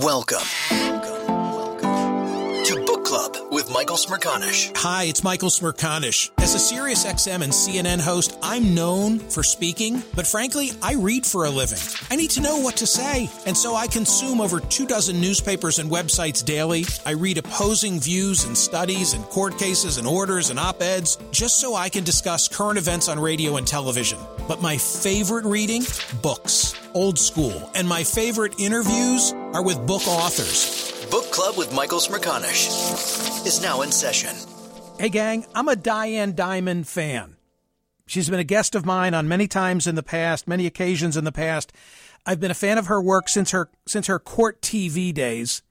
Welcome. to Book Club with Michael Smerconish. Hi, it's Michael Smerconish. As a Sirius XM and CNN host, I'm known for speaking, but frankly, I read for a living. I need to know what to say, and so I consume over two dozen newspapers and websites daily. I read opposing views and studies and court cases and orders and op eds just so I can discuss current events on radio and television. But my favorite reading? Books. Old school. And my favorite interviews are with book authors. Book Club with Michael Smerconish is now in session. Hey, gang, I'm a Diane Dimond fan. She's been a guest of mine on many times in the past, many occasions in the past. I've been a fan of her work since her since her court TV days.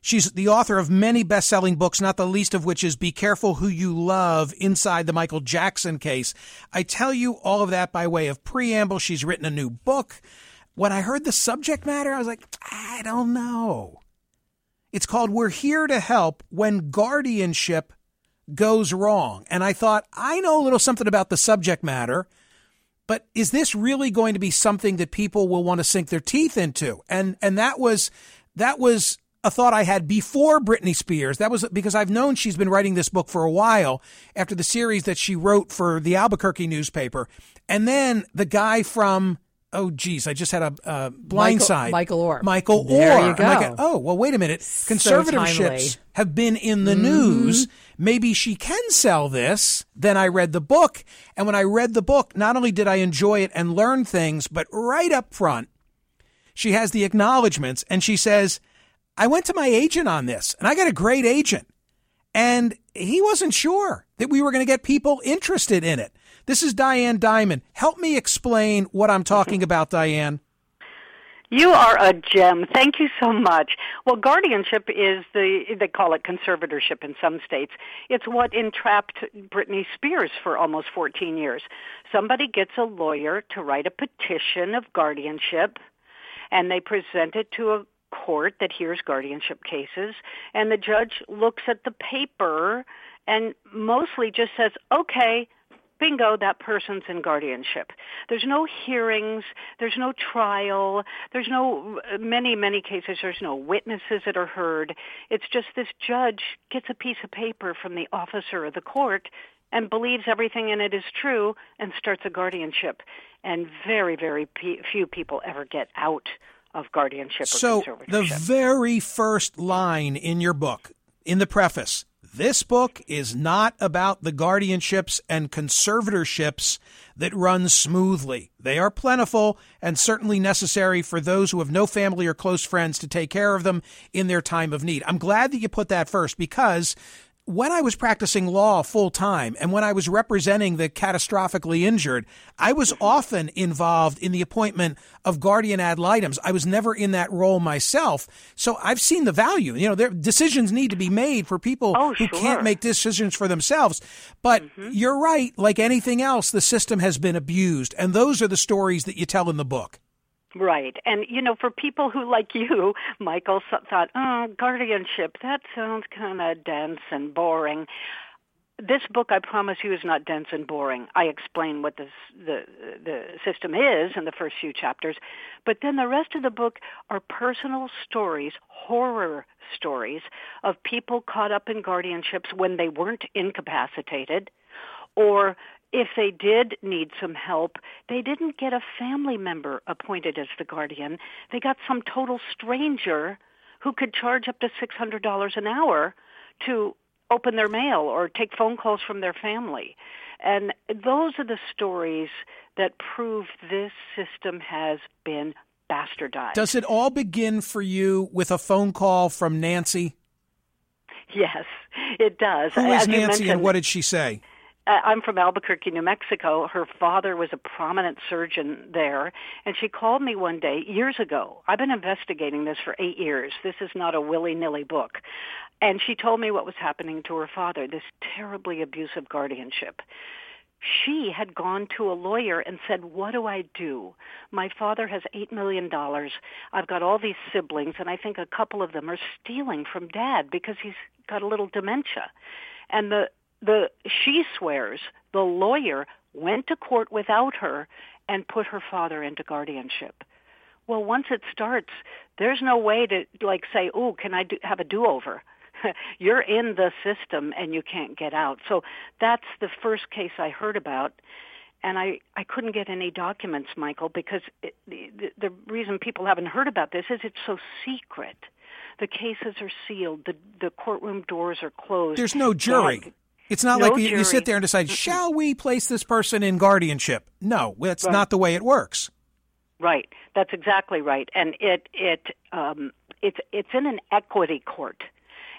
She's the author of many best-selling books, not the least of which is Be Careful Who You Love Inside the Michael Jackson Case. I tell you all of that by way of preamble. She's written a new book. When I heard the subject matter, I was like, I don't know. It's called We're Here to Help When Guardianship Goes Wrong. And I thought, I know a little something about the subject matter, but is this really going to be something that people will want to sink their teeth into? And and that was that was a thought I had before Britney Spears. That was because I've known she's been writing this book for a while after the series that she wrote for the Albuquerque newspaper. And then the guy from oh geez, I just had a uh, blindside. Michael Oher. Michael There Oher. you go. Go, oh well, wait a minute. Conservatorships timely. have been in the news. Maybe she can sell this. Then I read the book, and when I read the book, not only did I enjoy it and learn things, but right up front, she has the acknowledgments, and she says, "I went to my agent on this, and I got a great agent." And he wasn't sure that we were going to get people interested in it. This is Diane Dimond. Help me explain what I'm talking mm-hmm. about, Diane. You are a gem. Thank you so much. Well, guardianship is the, they call it conservatorship in some states. It's what entrapped Britney Spears for almost 14 years. Somebody gets a lawyer to write a petition of guardianship and they present it to a court that hears guardianship cases and the judge looks at the paper and mostly just says, okay, bingo, that person's in guardianship. There's no hearings, there's no trial, there's no, uh, many, many cases, there's no witnesses that are heard. It's just this judge gets a piece of paper from the officer of the court and believes everything in it is true and starts a guardianship. And very, very p- few people ever get out of guardianship so the very first line in your book, in the preface, this book is not about the guardianships and conservatorships that run smoothly. They are plentiful and certainly necessary for those who have no family or close friends to take care of them in their time of need. I'm glad that you put that first because when I was practicing law full time and when I was representing the catastrophically injured, I was often involved in the appointment of guardian ad litems. I was never in that role myself. So I've seen the value. You know, there, decisions need to be made for people oh, who sure. can't make decisions for themselves. But mm-hmm. you're right. Like anything else, the system has been abused. And those are the stories that you tell in the book. Right. And, you know, for people who, like you, Michael, thought, oh, guardianship, that sounds kind of dense and boring. This book, I promise you, is not dense and boring. I explain what this, the the system is in the first few chapters, but then the rest of the book are personal stories, horror stories of people caught up in guardianships when they weren't incapacitated, or if they did need some help, they didn't get a family member appointed as the guardian. They got some total stranger who could charge up to $600 an hour to open their mail or take phone calls from their family. And those are the stories that prove this system has been bastardized. Does it all begin for you with a phone call from Nancy? Yes, it does. Who is Nancy and what did she say? Uh, I'm from Albuquerque, New Mexico. Her father was a prominent surgeon there, and she called me one day years ago. I've been investigating this for eight years. This is not a willy-nilly book. And she told me what was happening to her father, this terribly abusive guardianship. She had gone to a lawyer and said, what do I do? My father has $8 million. I've got all these siblings, and I think a couple of them are stealing from dad because he's got a little dementia. And the the she swears the lawyer went to court without her and put her father into guardianship. Well, once it starts, there's no way to like say, "Oh, can I do, have a do-over?" You're in the system and you can't get out. So that's the first case I heard about, and I I couldn't get any documents, Michael, because it, the, the reason people haven't heard about this is it's so secret. The cases are sealed. The the courtroom doors are closed. There's no jury. It's not no like you, you, sit there and decide, shall we place this person in guardianship? No, that's right. not the way it works. Right. That's exactly right. And it it um, it's it's in an equity court.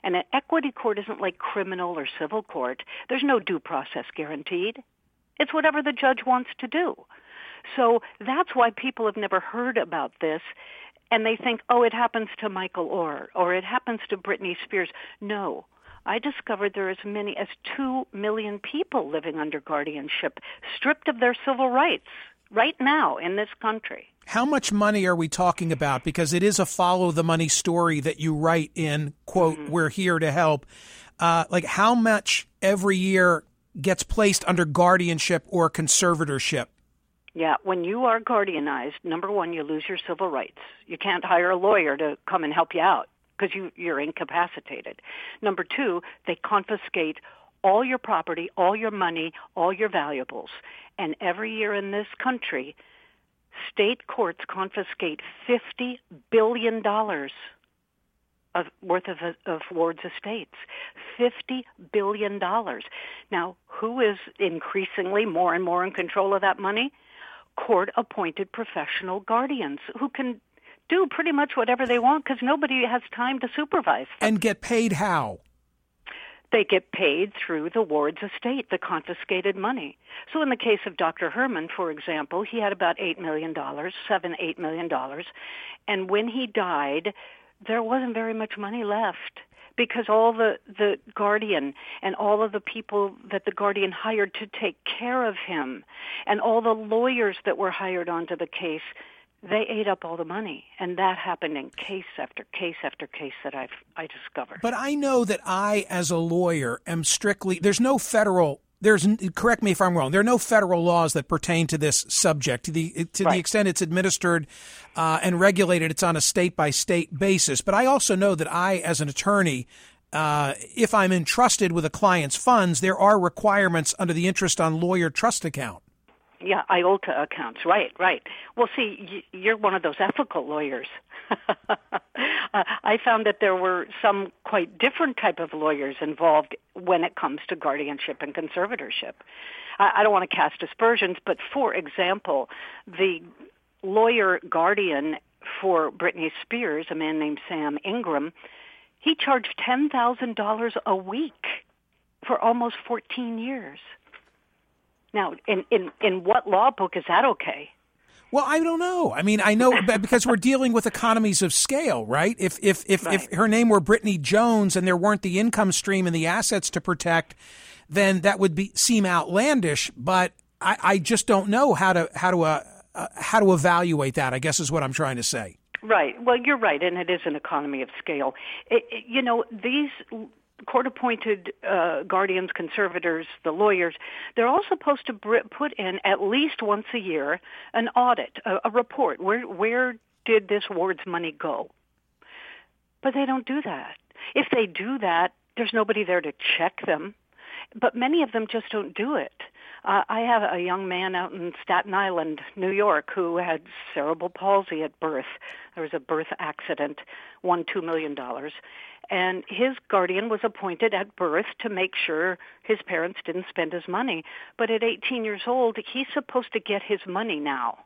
And an equity court isn't like criminal or civil court. There's no due process guaranteed. It's whatever the judge wants to do. So that's why people have never heard about this and they think, oh, it happens to Michael Oher or it happens to Britney Spears. No, I discovered there are as many as 2 million people living under guardianship, stripped of their civil rights right now in this country. How much money are we talking about? Because it is a follow the money story that you write in, quote, mm-hmm. we're here to help. Uh, like, how much every year gets placed under guardianship or conservatorship? Yeah, when you are guardianized, number one, you lose your civil rights. You can't hire a lawyer to come and help you out because you, you're incapacitated. Number two, they confiscate all your property, all your money, all your valuables. And every year in this country, state courts confiscate $50 billion of worth of, of Ward's estates. $50 billion. Now, who is increasingly more and more in control of that money? Court appointed professional guardians who can do pretty much whatever they want because nobody has time to supervise them. And get paid how? They get paid through the ward's estate, the confiscated money. So in the case of Dr. Herman, for example, he had about $8 million, seven, $8 million. And when he died, there wasn't very much money left because all the the guardian and all of the people that the guardian hired to take care of him and all the lawyers that were hired onto the case they ate up all the money and that happened in case after case after case that I've I discovered. But I know that I as a lawyer am strictly there's no federal there's correct me if I'm wrong. There are no federal laws that pertain to this subject. To the to right. the extent it's administered uh, and regulated, it's on a state by state basis. But I also know that I, as an attorney, uh, if I'm entrusted with a client's funds, there are requirements under the interest on lawyer trust account. Yeah, IOLTA accounts. Right, right. Well, see, you're one of those ethical lawyers. uh, I found that there were some quite different type of lawyers involved when it comes to guardianship and conservatorship. I, I don't want to cast aspersions, but for example, the lawyer guardian for Britney Spears, a man named Sam Ingham, he charged $10,000 a week for almost 14 years. Now, in, in, in what law book is that okay? Well, I don't know. I mean, I know because we're dealing with economies of scale, right? If if if, right. if her name were Brittany Jones and there weren't the income stream and the assets to protect, then that would be seem outlandish. But I, I just don't know how to how to uh, uh, how to evaluate that. I guess is what I'm trying to say. Right. Well, you're right, and it is an economy of scale. It, it, you know, these court appointed uh, guardians, conservators, the lawyers, they're all supposed to put in at least once a year an audit, a, a report. Where where did this ward's money go? But they don't do that. If they do that, there's nobody there to check them. But many of them just don't do it. Uh, I have a young man out in Staten Island, New York, who had cerebral palsy at birth. There was a birth accident, won two million dollars, and his guardian was appointed at birth to make sure his parents didn't spend his money. But at 18 years old, he's supposed to get his money now.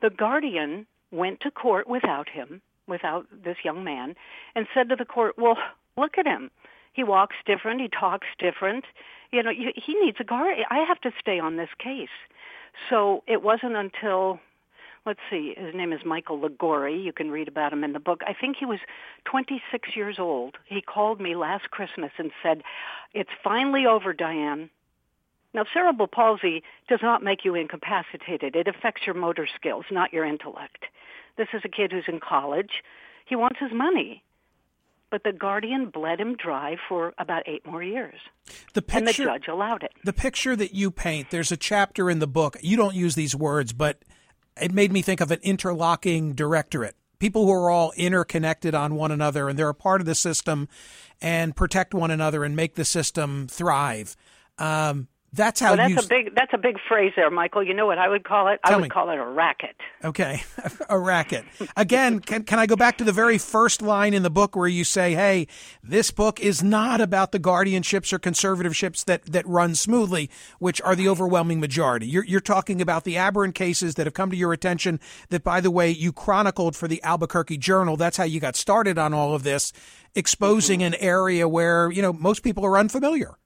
The guardian went to court without him, without this young man, and said to the court, "Well, look at him. He walks different. He talks different. You know, he needs a guard. I have to stay on this case." So it wasn't until let's see, his name is Michael Liguori. You can read about him in the book. I think he was 26 years old. He called me last Christmas and said, It's finally over, Diane. Now, cerebral palsy does not make you incapacitated. It affects your motor skills, not your intellect. This is a kid who's in college. He wants his money. But the guardian bled him dry for about eight more years. The picture, and the judge allowed it. The picture that you paint, there's a chapter in the book. You don't use these words, but it made me think of an interlocking directorate people who are all interconnected on one another and they're a part of the system and protect one another and make the system thrive. Um, that's how. Well, that's a big. That's a big phrase there, Michael. You know what I would call it? I would me. call it a racket. Okay, a racket. Again, can can I go back to the very first line in the book where you say, "Hey, this book is not about the guardianships or conservatorships that that run smoothly, which are the overwhelming majority." You're you're talking about the aberrant cases that have come to your attention. That, by the way, you chronicled for the Albuquerque Journal. That's how you got started on all of this, exposing mm-hmm. an area where you know most people are unfamiliar.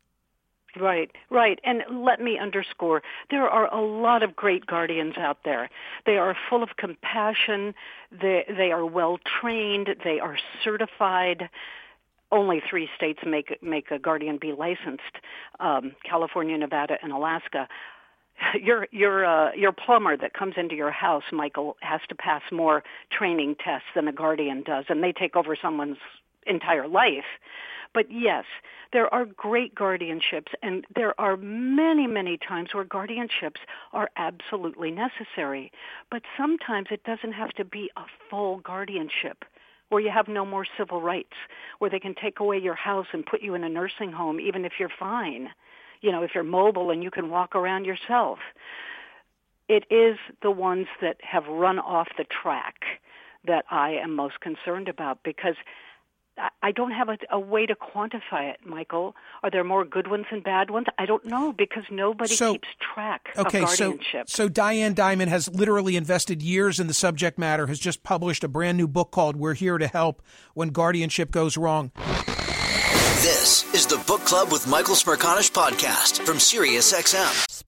Right, right. And let me underscore, there are a lot of great guardians out there. They are full of compassion. They, they are well trained. They are certified. Only three states make, make a guardian be licensed, um, California, Nevada, and Alaska. Your your uh, your plumber that comes into your house, Michael, has to pass more training tests than a guardian does, and they take over someone's entire life. But yes, there are great guardianships, and there are many, many times where guardianships are absolutely necessary. But sometimes it doesn't have to be a full guardianship where you have no more civil rights, where they can take away your house and put you in a nursing home even if you're fine, you know, if you're mobile and you can walk around yourself. It is the ones that have run off the track that I am most concerned about because I don't have a, a, way to quantify it, Michael. Are there more good ones and bad ones? I don't know because nobody so, keeps track okay, of guardianship. So, so Diane Dimond has literally invested years in the subject matter, has just published a brand new book called We're Here to Help When Guardianship Goes Wrong. This is the Book Club with Michael Smerconish podcast from SiriusXM.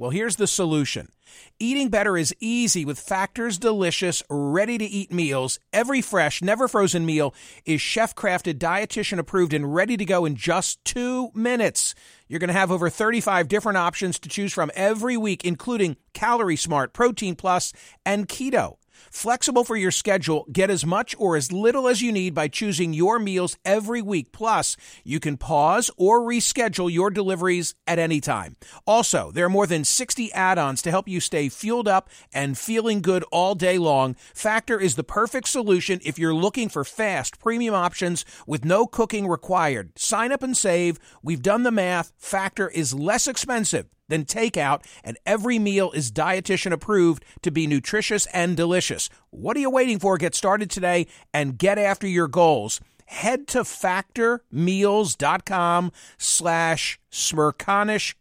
Well, here's the solution. Eating better is easy with Factor's delicious, ready to eat meals. Every fresh, never frozen meal is chef crafted, dietitian approved, and ready to go in just two minutes. You're going to have over 35 different options to choose from every week, including Calorie Smart, Protein Plus, and Keto. Flexible for your schedule, get as much or as little as you need by choosing your meals every week. Plus, you can pause or reschedule your deliveries at any time. Also, there are more than 60 add ons to help you stay fueled up and feeling good all day long. Factor is the perfect solution if you're looking for fast, premium options with no cooking required. Sign up and save. We've done the math. Factor is less expensive than takeout, and every meal is dietitian approved to be nutritious and delicious. What are you waiting for? Get started today and get after your goals. Head to factormeals.com slash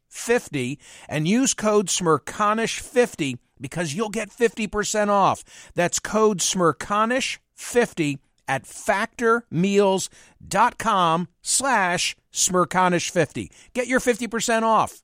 smerconish50 and use code smerconish50 because you'll get 50% off. That's code smerconish50 at factormeals.com slash smerconish50. Get your 50% off.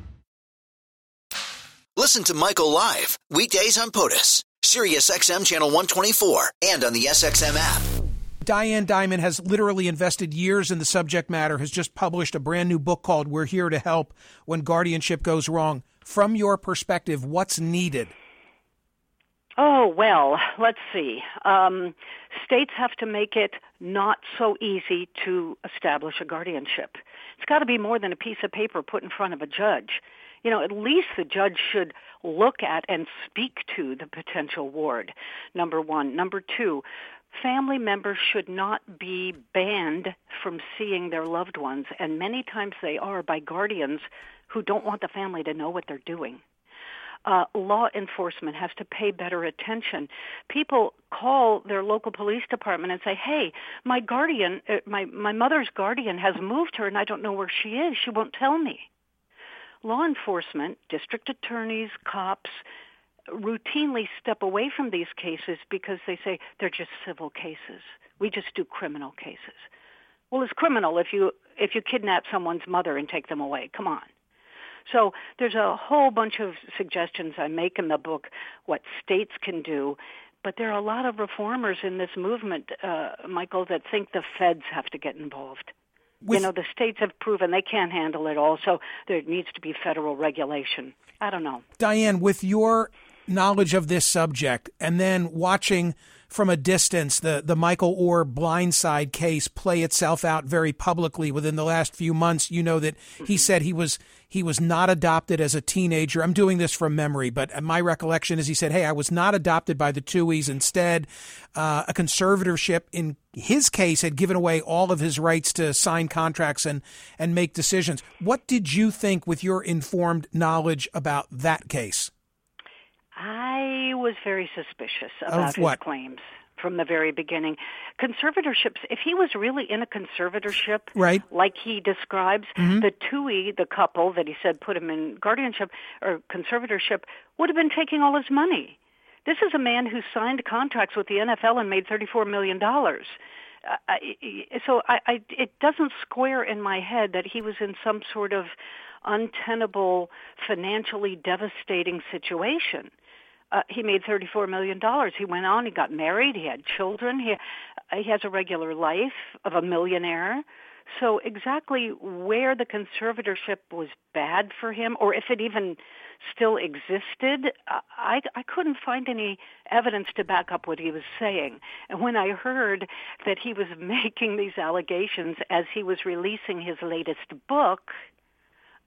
Listen to Michael live weekdays on POTUS, Sirius XM channel 124, and on the SXM app. Diane Dimond has literally invested years in the subject matter, has just published a brand new book called We're Here to Help When Guardianship Goes Wrong. From your perspective, what's needed? Oh, well, let's see. Um, states have to make it not so easy to establish a guardianship. It's got to be more than a piece of paper put in front of a judge you know, at least the judge should look at and speak to the potential ward, number one. Number two, family members should not be banned from seeing their loved ones, and many times they are by guardians who don't want the family to know what they're doing. Uh, law enforcement has to pay better attention. People call their local police department and say, "Hey, my guardian, uh, my my mother's guardian has moved her, and I don't know where she is. She won't tell me." Law enforcement, district attorneys, cops, routinely step away from these cases because they say they're just civil cases. We just do criminal cases. Well, it's criminal if you if you kidnap someone's mother and take them away. Come on. So there's a whole bunch of suggestions I make in the book what states can do, but there are a lot of reformers in this movement, uh, Michael, that think the feds have to get involved. With, you know, the states have proven they can't handle it all, so there needs to be federal regulation. I don't know. Diane, with your knowledge of this subject and then watching from a distance the, the Michael Oher blindside case play itself out very publicly within the last few months, you know that he mm-hmm. said he was he was not adopted as a teenager. I'm doing this from memory, but my recollection is he said, Hey, I was not adopted by the Tuohys. Instead, uh, a conservatorship in his case had given away all of his rights to sign contracts and, and make decisions. What did you think with your informed knowledge about that case? I was very suspicious about his claims from the very beginning. Conservatorships, if he was really in a conservatorship, right. like he describes, mm-hmm. the Tuohy, the couple that he said put him in guardianship or conservatorship, would have been taking all his money. This is a man who signed contracts with the NFL and made $34 million. Uh, so I, I, it doesn't square in my head that he was in some sort of untenable, financially devastating situation. Uh, he made $34 million. He went on, he got married, he had children, he, he has a regular life of a millionaire. So exactly where the conservatorship was bad for him, or if it even still existed, I, I couldn't find any evidence to back up what he was saying. And when I heard that he was making these allegations as he was releasing his latest book,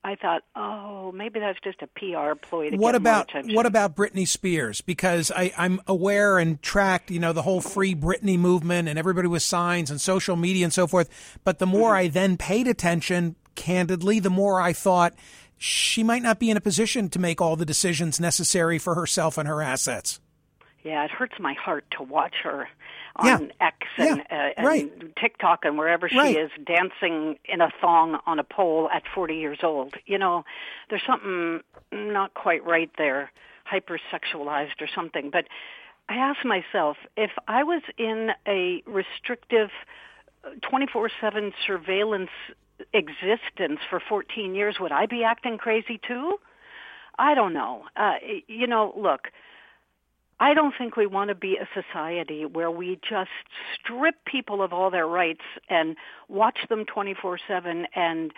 I thought, oh, maybe that's just a PR ploy to what get about more attention. what about Britney Spears? Because I, I'm aware and tracked, you know, the whole free Britney movement and everybody with signs and social media and so forth. But the more Mm-hmm. I then paid attention, candidly, the more I thought she might not be in a position to make all the decisions necessary for herself and her assets. Yeah, it hurts my heart to watch her Yeah. on X and, Yeah, uh, and right. TikTok and wherever she Right. is dancing in a thong on a pole at 40 years old. You know, there's something not quite right there, hypersexualized or something. But I ask myself, if I was in a restrictive 24/7 surveillance existence for 14 years, would I be acting crazy too? I don't know. Uh, you know, look, I don't think we want to be a society where we just strip people of all their rights and watch them 24/7 and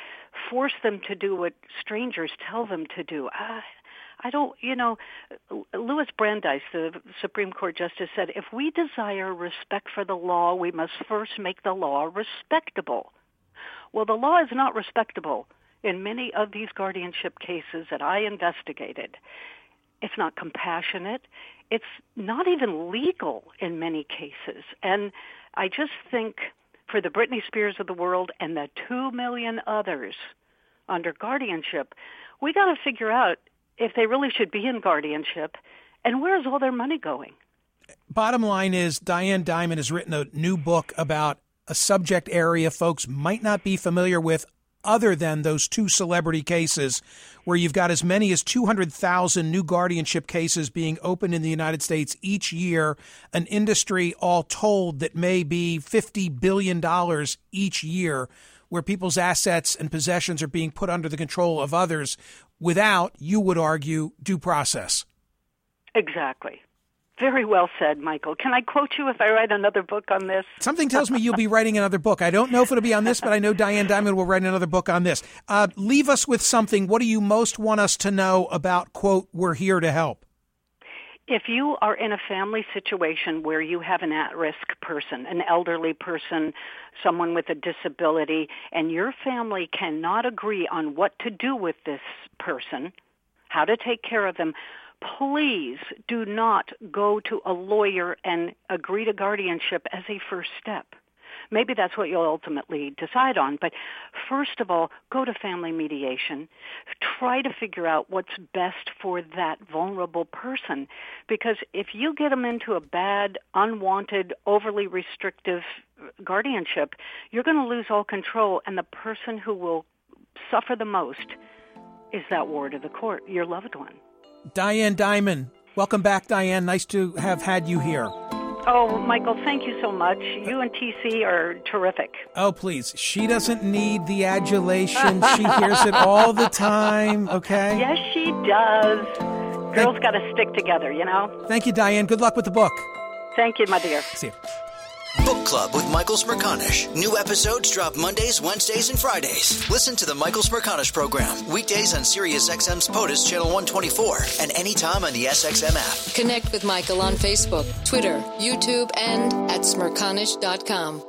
force them to do what strangers tell them to do. I, I don't, you know, Louis Brandeis, the Supreme Court justice said, if we desire respect for the law, we must first make the law respectable. Well, the law is not respectable in many of these guardianship cases that I investigated. It's not compassionate. It's not even legal in many cases. And I just think for the Britney Spears of the world and the two million others under guardianship, we got to figure out if they really should be in guardianship and where is all their money going? Bottom line is Diane Dimond has written a new book about a subject area folks might not be familiar with other than those two celebrity cases where you've got as many as 200,000 new guardianship cases being opened in the United States each year, an industry all told that may be $50 billion each year where people's assets and possessions are being put under the control of others without, you would argue, due process. Exactly. Very well said, Michael. Can I quote you if I write another book on this? Something tells me you'll be writing another book. I don't know if it'll be on this, but I know Diane Dimond will write another book on this. Uh, leave us with something. What do you most want us to know about, quote, we're here to help? If you are in a family situation where you have an at-risk person, an elderly person, someone with a disability, and your family cannot agree on what to do with this person, how to take care of them, please do not go to a lawyer and agree to guardianship as a first step. Maybe that's what you'll ultimately decide on. But first of all, go to family mediation. Try to figure out what's best for that vulnerable person. Because if you get them into a bad, unwanted, overly restrictive guardianship, you're going to lose all control. And the person who will suffer the most is that ward of the court, your loved one. Diane Dimond. Welcome back, Diane. Nice to have had you here. Oh, Michael, thank you so much. You and TC are terrific. Oh, please. She doesn't need the adulation. she hears it all the time, okay? Yes, she does. Girls got to stick together, you know? Thank you, Diane. Good luck with the book. Thank you, my dear. See you. Book Club with Michael Smerconish. New episodes drop Mondays, Wednesdays, and Fridays. Listen to the Michael Smerconish program weekdays on SiriusXM's POTUS Channel 124 and anytime on the SXM app. Connect with Michael on Facebook, Twitter, YouTube, and at smerconish.com.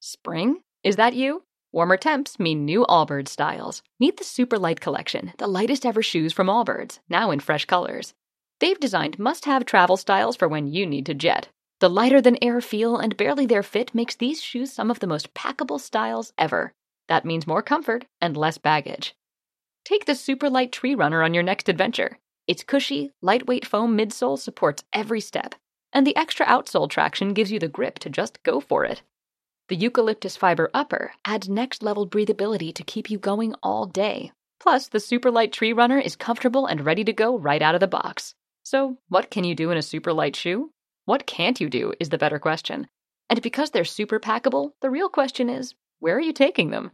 Spring? Is that you? Warmer temps mean new Allbirds styles. Meet the Super Light Collection, the lightest ever shoes from Allbirds, now in fresh colors. They've designed must have travel styles for when you need to jet. The lighter than air feel and barely there fit makes these shoes some of the most packable styles ever. That means more comfort and less baggage. Take the Super Light Tree Runner on your next adventure. Its cushy, lightweight foam midsole supports every step, and the extra outsole traction gives you the grip to just go for it. The eucalyptus fiber upper adds next level breathability to keep you going all day. Plus, the super light tree runner is comfortable and ready to go right out of the box. So, what can you do in a super light shoe? What can't you do is the better question. And because they're super packable, the real question is where are you taking them?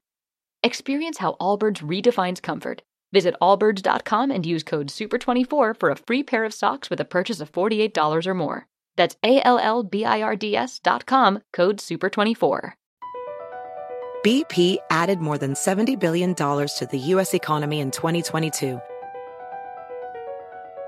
Experience how Allbirds redefines comfort. Visit allbirds.com and use code SUPER24 for a free pair of socks with a purchase of $48 or more. That's A L L B I R D S dot com, code SUPER24. BP added more than $70 billion to the U.S. economy in 2022.